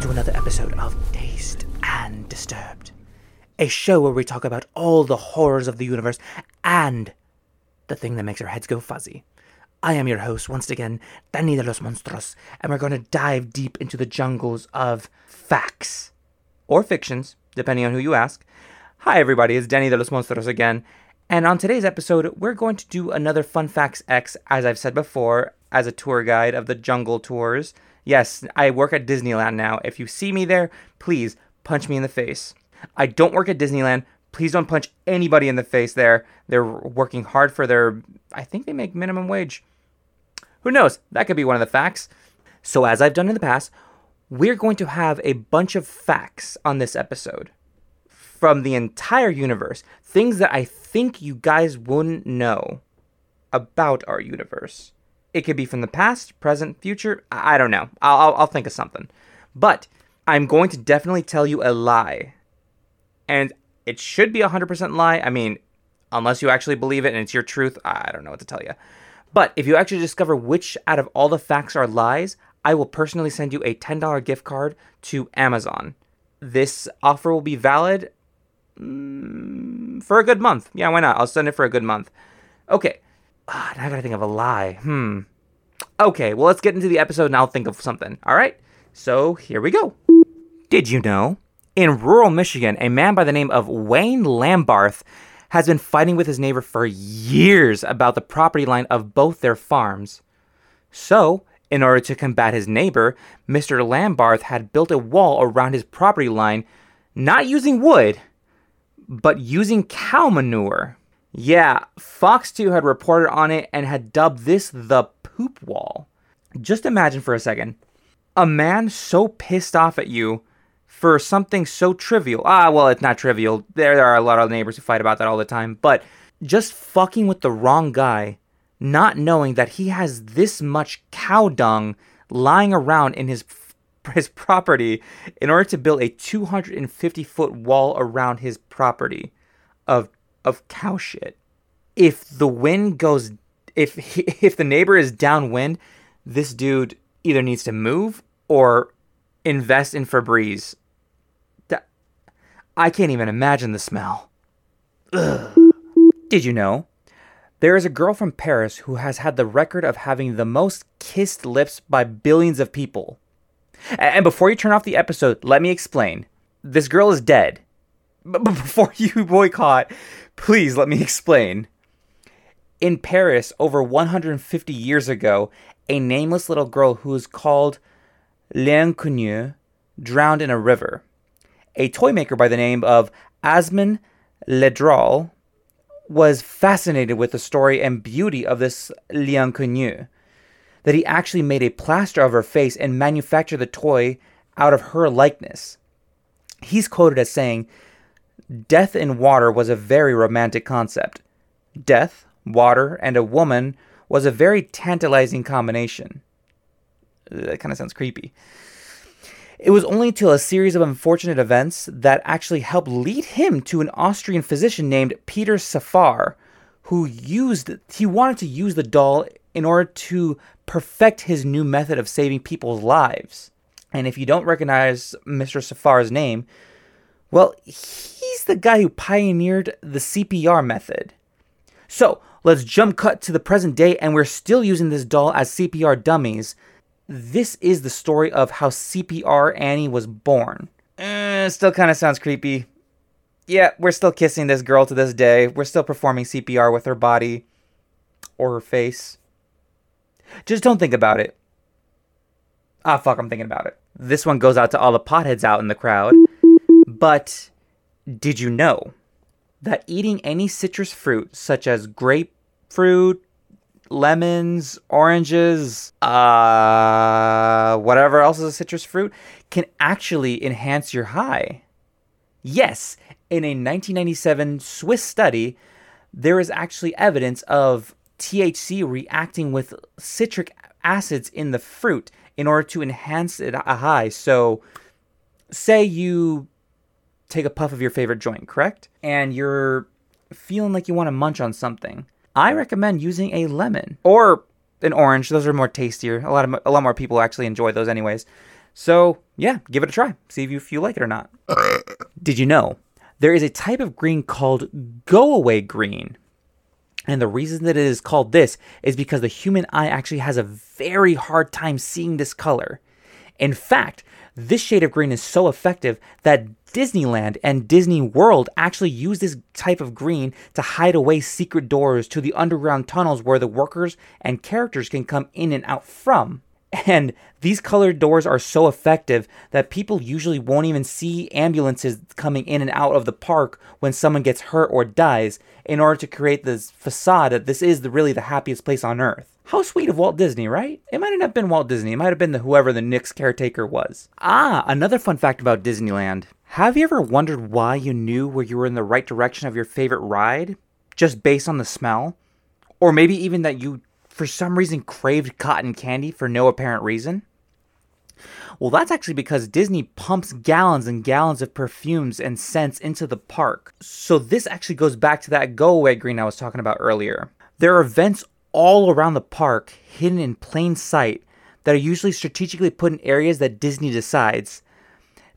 to another episode of Dazed and Disturbed, a show where we talk about all the horrors of the universe and the thing that makes our heads go fuzzy. I am your host once again, Danny de los Monstruos, and we're going to dive deep into the jungles of facts or fictions, depending on who you ask. Hi, everybody, it's Danny de los Monstruos again, and on today's episode, we're going to do another Fun Facts X, as I've said before, as a tour guide of the jungle tours. Yes, I work at Disneyland now. If you see me there, please punch me in the face. I don't work at Disneyland. Please don't punch anybody in the face there. They're working hard for their, I think they make minimum wage. Who knows? That could be one of the facts. So, as I've done in the past, we're going to have a bunch of facts on this episode from the entire universe. Things that I think you guys wouldn't know about our universe. It could be from the past, present, future. I don't know. I'll, I'll, I'll think of something. But I'm going to definitely tell you a lie. And it should be a 100% lie. I mean, unless you actually believe it and it's your truth, I don't know what to tell you. But if you actually discover which out of all the facts are lies, I will personally send you a $10 gift card to Amazon. This offer will be valid mm, for a good month. Yeah, why not? I'll send it for a good month. Okay. Ah, now I gotta think of a lie. Hmm. Okay, well, let's get into the episode and I'll think of something. All right? So here we go. Did you know? In rural Michigan, a man by the name of Wayne Lambarth has been fighting with his neighbor for years about the property line of both their farms. So, in order to combat his neighbor, Mr. Lambarth had built a wall around his property line, not using wood, but using cow manure. Yeah, Fox 2 had reported on it and had dubbed this the poop wall. Just imagine for a second a man so pissed off at you for something so trivial. Ah, well, it's not trivial. There, are a lot of neighbors who fight about that all the time, but just fucking with the wrong guy, not knowing that he has this much cow dung lying around in his his property in order to build a 250 foot wall around his property of of cow shit. If the wind goes if he, if the neighbor is downwind, this dude either needs to move or invest in Febreze. That- I can't even imagine the smell. Ugh. Did you know? There is a girl from Paris who has had the record of having the most kissed lips by billions of people. And before you turn off the episode, let me explain. This girl is dead. But before you boycott, please let me explain. In Paris, over 150 years ago, a nameless little girl who is called L'Inconnue drowned in a river. A toy maker by the name of Asmund Laerdal was fascinated with the story and beauty of this L'Inconnue, that he actually made a plaster of her face and manufactured the toy out of her likeness. He's quoted as saying, Death in water was a very romantic concept. Death, water, and a woman was a very tantalizing combination. That kind of sounds creepy. It was only till a series of unfortunate events that actually helped lead him to an Austrian physician named Peter Safar, who used he wanted to use the doll in order to perfect his new method of saving people's lives. And if you don't recognize Mr. Safar's name, well, he's the guy who pioneered the CPR method. So let's jump cut to the present day, and we're still using this doll as CPR dummies. This is the story of how CPR Annie was born. Eh, still kind of sounds creepy. Yeah, we're still kissing this girl to this day. We're still performing CPR with her body or her face. Just don't think about it. Ah, fuck, I'm thinking about it. This one goes out to all the potheads out in the crowd. But did you know that eating any citrus fruit, such as grapefruit, lemons, oranges, uh, whatever else is a citrus fruit, can actually enhance your high? Yes, in a 1997 Swiss study, there is actually evidence of THC reacting with citric acids in the fruit in order to enhance it a high. So, say you take a puff of your favorite joint, correct? And you're feeling like you want to munch on something. I recommend using a lemon or an orange. Those are more tastier. A lot of a lot more people actually enjoy those anyways. So yeah, give it a try. See if you, if you like it or not. Did you know there is a type of green called go away green? And the reason that it is called this is because the human eye actually has a very hard time seeing this color. In fact, this shade of green is so effective that Disneyland and Disney World actually use this type of green to hide away secret doors to the underground tunnels where the workers and characters can come in and out from. And these colored doors are so effective that people usually won't even see ambulances coming in and out of the park when someone gets hurt or dies in order to create this facade that this is the, really the happiest place on earth. How sweet of Walt Disney, right? It might not have been Walt Disney. It might have been the whoever the Knicks caretaker was. Ah, another fun fact about Disneyland. Have you ever wondered why you knew where you were in the right direction of your favorite ride? Just based on the smell? Or maybe even that you, for some reason, craved cotton candy for no apparent reason? Well, that's actually because Disney pumps gallons and gallons of perfumes and scents into the park. So, this actually goes back to that go away green I was talking about earlier. There are events all around the park, hidden in plain sight, that are usually strategically put in areas that Disney decides.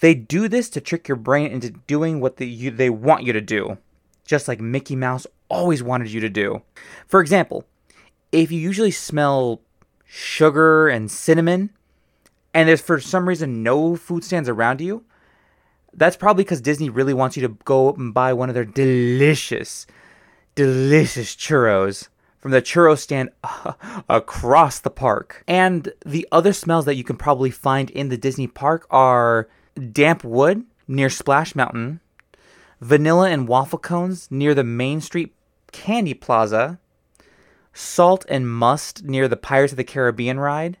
They do this to trick your brain into doing what the, you, they want you to do, just like Mickey Mouse always wanted you to do. For example, if you usually smell sugar and cinnamon, and there's for some reason no food stands around you, that's probably because Disney really wants you to go and buy one of their delicious, delicious churros from the churro stand across the park. And the other smells that you can probably find in the Disney park are damp wood near Splash Mountain, vanilla and waffle cones near the Main Street Candy Plaza, salt and must near the Pirates of the Caribbean ride,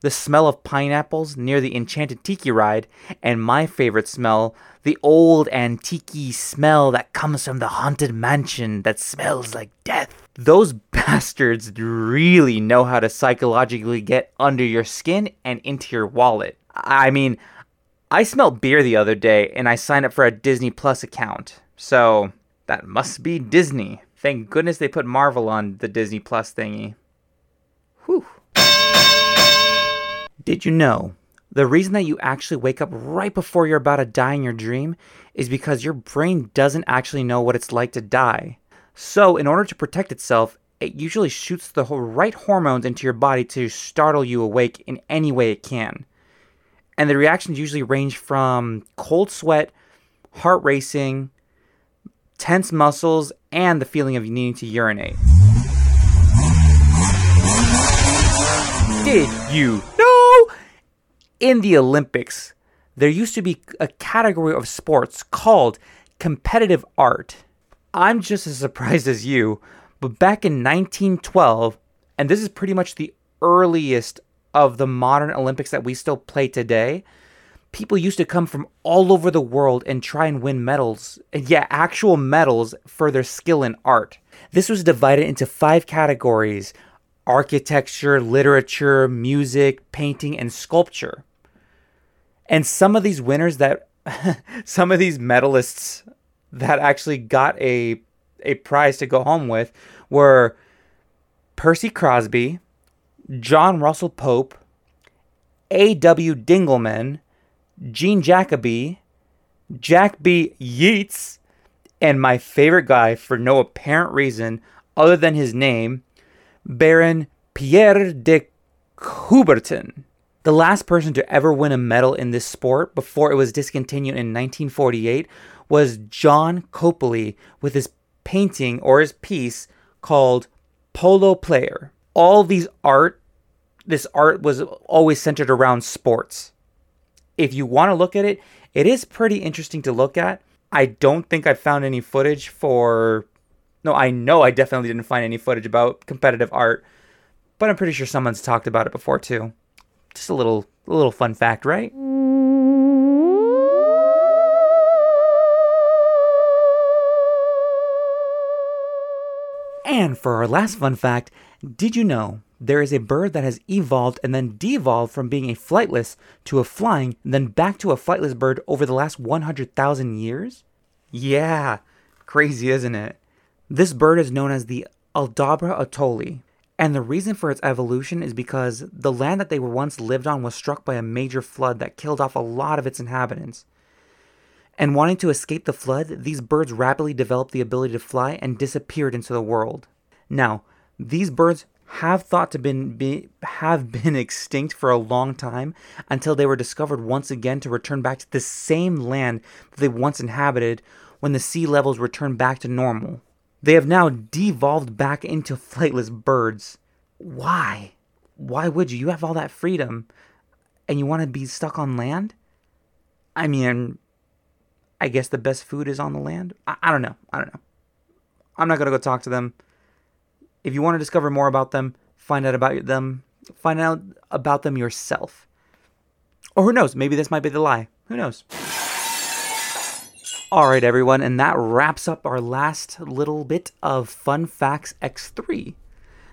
the smell of pineapples near the Enchanted Tiki ride, and my favorite smell, the old antique smell that comes from the haunted mansion that smells like death. Those bastards really know how to psychologically get under your skin and into your wallet. I mean, I smelled beer the other day and I signed up for a Disney Plus account. So, that must be Disney. Thank goodness they put Marvel on the Disney Plus thingy. Whew. Did you know the reason that you actually wake up right before you're about to die in your dream is because your brain doesn't actually know what it's like to die. So, in order to protect itself, it usually shoots the right hormones into your body to startle you awake in any way it can. And the reactions usually range from cold sweat, heart racing, tense muscles, and the feeling of needing to urinate. Did you know? In the Olympics, there used to be a category of sports called competitive art. I'm just as surprised as you, but back in 1912, and this is pretty much the earliest of the modern Olympics that we still play today, people used to come from all over the world and try and win medals. and Yeah, actual medals for their skill in art. This was divided into five categories architecture, literature, music, painting, and sculpture. And some of these winners that some of these medalists that actually got a a prize to go home with were Percy Crosby, John Russell Pope, A.W. Dingleman, Jean Jacoby, Jack B. Yeats, and my favorite guy for no apparent reason other than his name, Baron Pierre de Coubertin. The last person to ever win a medal in this sport before it was discontinued in 1948 was John Copley with his painting or his piece called Polo Player. All these art, this art was always centered around sports. If you want to look at it, it is pretty interesting to look at. I don't think I found any footage for no, I know I definitely didn't find any footage about competitive art, but I'm pretty sure someone's talked about it before too. Just a little a little fun fact, right? And for our last fun fact, did you know there is a bird that has evolved and then devolved from being a flightless to a flying, then back to a flightless bird over the last 100,000 years? Yeah, crazy, isn't it? This bird is known as the Aldabra atolli, And the reason for its evolution is because the land that they were once lived on was struck by a major flood that killed off a lot of its inhabitants. And wanting to escape the flood, these birds rapidly developed the ability to fly and disappeared into the world. Now, these birds have thought to been be, have been extinct for a long time until they were discovered once again to return back to the same land that they once inhabited when the sea levels returned back to normal. They have now devolved back into flightless birds. Why? Why would you? You have all that freedom and you want to be stuck on land? I mean, I guess the best food is on the land. I, I don't know. I don't know. I'm not going to go talk to them. If you want to discover more about them, find out about them, find out about them yourself. Or who knows, maybe this might be the lie. Who knows? All right, everyone, and that wraps up our last little bit of Fun Facts X3.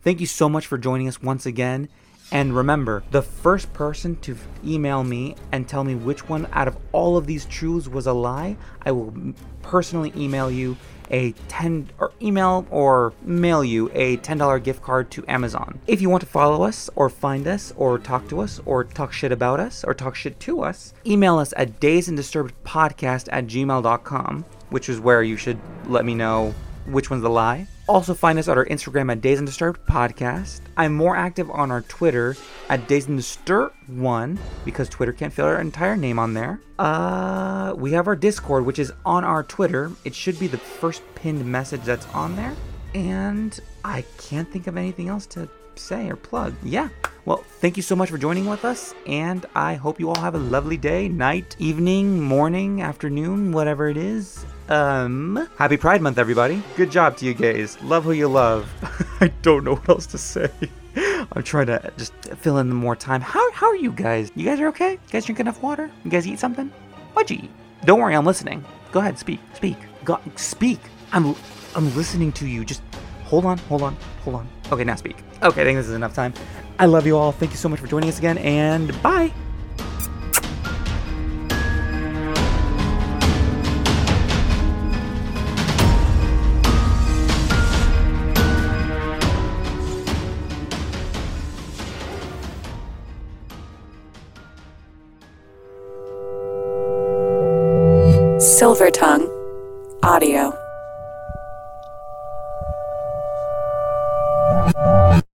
Thank you so much for joining us once again. And remember, the first person to email me and tell me which one out of all of these truths was a lie, I will personally email you a 10 or email or mail you a $10 gift card to Amazon. If you want to follow us or find us or talk to us or talk shit about us or talk shit to us, email us at dazedanddisturbedpodcast at gmail.com, which is where you should let me know which one's the lie. Also find us at our Instagram at Dazed and Disturbed Podcast. I'm more active on our Twitter at Dazed and Disturbed One because Twitter can't fit our entire name on there. Uh, we have our Discord, which is on our Twitter. It should be the first pinned message that's on there. And I can't think of anything else to say or plug. Yeah. Well, thank you so much for joining with us, and I hope you all have a lovely day, night, evening, morning, afternoon, whatever it is. Um, happy Pride Month, everybody. Good job to you gays. Love who you love. I don't know what else to say. I'm trying to just fill in more time. How, how are you guys? You guys are okay? You guys drink enough water? You guys eat something? What'd you eat? Don't worry, I'm listening. Go ahead, speak, speak. Go, speak. I'm, I'm listening to you. Just hold on, hold on, hold on. Okay, now speak. Okay, I think this is enough time. I love you all. Thank you so much for joining us again, and bye. Silver Tongue Audio.